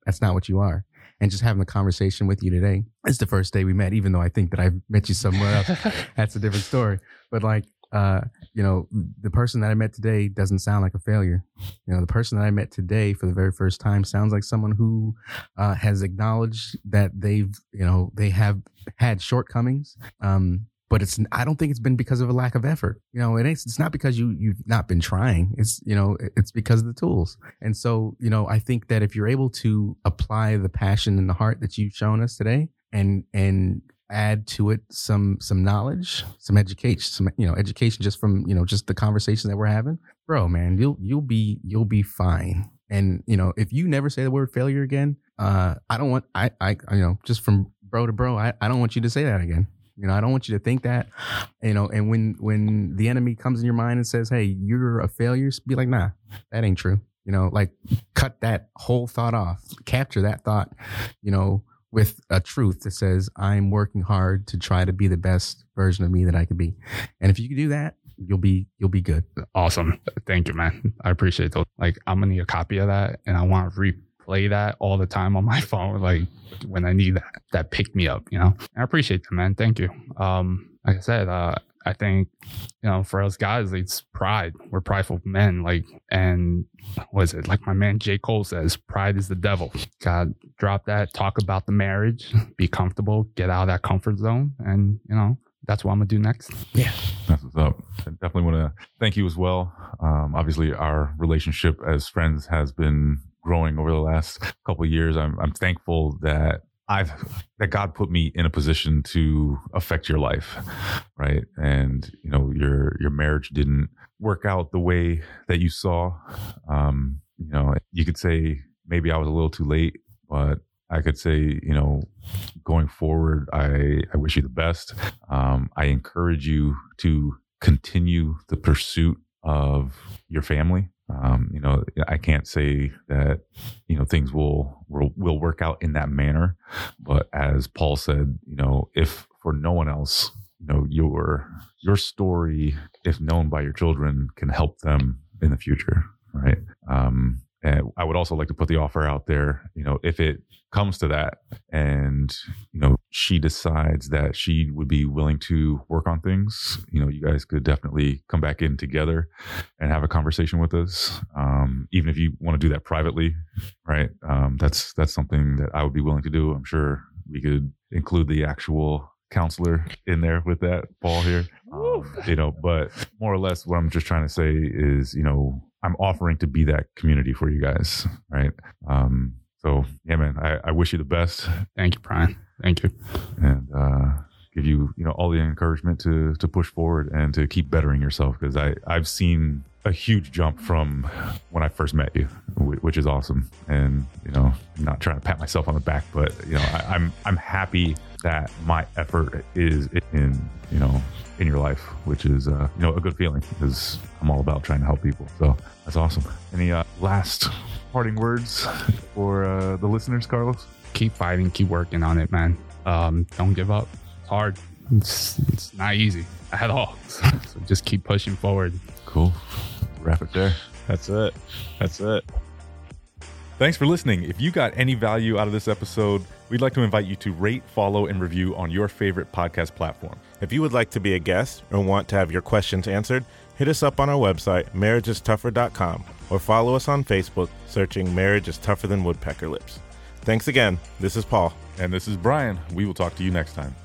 Speaker 3: that's not what you are. And just having a conversation with you today it's the first day we met even though i think that i've met you somewhere else. That's a different story. But like uh you know the person that i met today doesn't sound like a failure. You know the person that i met today for the very first time sounds like someone who uh, has acknowledged that they've you know they have had shortcomings. Um but it's I don't think it's been because of a lack of effort. You know, it ain't, it's not because you you've not been trying. It's you know it's because of the tools. And so you know I think that if you're able to apply the passion and the heart that you've shown us today, and and add to it some some knowledge, some education, some you know education just from you know just the conversation that we're having, bro, man, you'll you'll be you'll be fine. And you know if you never say the word failure again, uh, I don't want I I you know just from bro to bro, I, I don't want you to say that again. You know, I don't want you to think that, you know, and when when the enemy comes in your mind and says, "Hey, you're a failure," be like, "Nah, that ain't true." You know, like cut that whole thought off. Capture that thought, you know, with a truth that says, "I'm working hard to try to be the best version of me that I could be." And if you can do that, you'll be you'll be good.
Speaker 4: Awesome. Thank you, man. I appreciate those. Like I'm gonna need a copy of that and I want to replay that all the time on my phone. Like when I need that, that pick me up, you know. I appreciate that, man. Thank you. Um, like I said, uh, I think, you know, for us guys, it's pride. We're prideful men. Like, and what is it? Like my man J. Cole says, pride is the devil. God, drop that, talk about the marriage, be comfortable, get out of that comfort zone. And, you know, that's what I'm gonna do next.
Speaker 3: Yeah.
Speaker 1: That's what's up. I definitely want to thank you as well. Um, obviously, our relationship as friends has been growing over the last couple years. I'm, I'm thankful that I've that God put me in a position to affect your life, right? And you know, your your marriage didn't work out the way that you saw. Um, you know, you could say maybe I was a little too late, but I could say, you know, going forward, I I wish you the best. Um, I encourage you to continue the pursuit of your family. Um, you know, I can't say that you know things will, will will work out in that manner, but as Paul said, you know, if for no one else, you know, your your story, if known by your children, can help them in the future, right? Um, and I would also like to put the offer out there. You know, if it comes to that and you know she decides that she would be willing to work on things you know you guys could definitely come back in together and have a conversation with us um, even if you want to do that privately right um, that's that's something that i would be willing to do i'm sure we could include the actual counselor in there with that paul here um, you know but more or less what i'm just trying to say is you know i'm offering to be that community for you guys right um, so yeah, man, I, I wish you the best.
Speaker 4: Thank you, Brian. Thank you.
Speaker 1: And uh, give you, you know, all the encouragement to to push forward and to keep bettering yourself because I I've seen a huge jump from when I first met you, which is awesome. And you know, I'm not trying to pat myself on the back, but you know, I, I'm I'm happy that my effort is in you know in your life, which is uh, you know a good feeling because I'm all about trying to help people. So that's awesome. Any uh, last parting words for uh, the listeners, Carlos?
Speaker 4: Keep fighting, keep working on it, man. Um, don't give up. It's hard. It's, it's not easy at all. So just keep pushing forward.
Speaker 1: Cool. Wrap it there.
Speaker 2: That's it. That's it.
Speaker 1: Thanks for listening. If you got any value out of this episode, we'd like to invite you to rate, follow, and review on your favorite podcast platform.
Speaker 2: If you would like to be a guest or want to have your questions answered, hit us up on our website, marriageistougher.com, or follow us on Facebook, searching Marriage is Tougher Than Woodpecker Lips. Thanks again. This is Paul.
Speaker 1: And this is Brian. We will talk to you next time.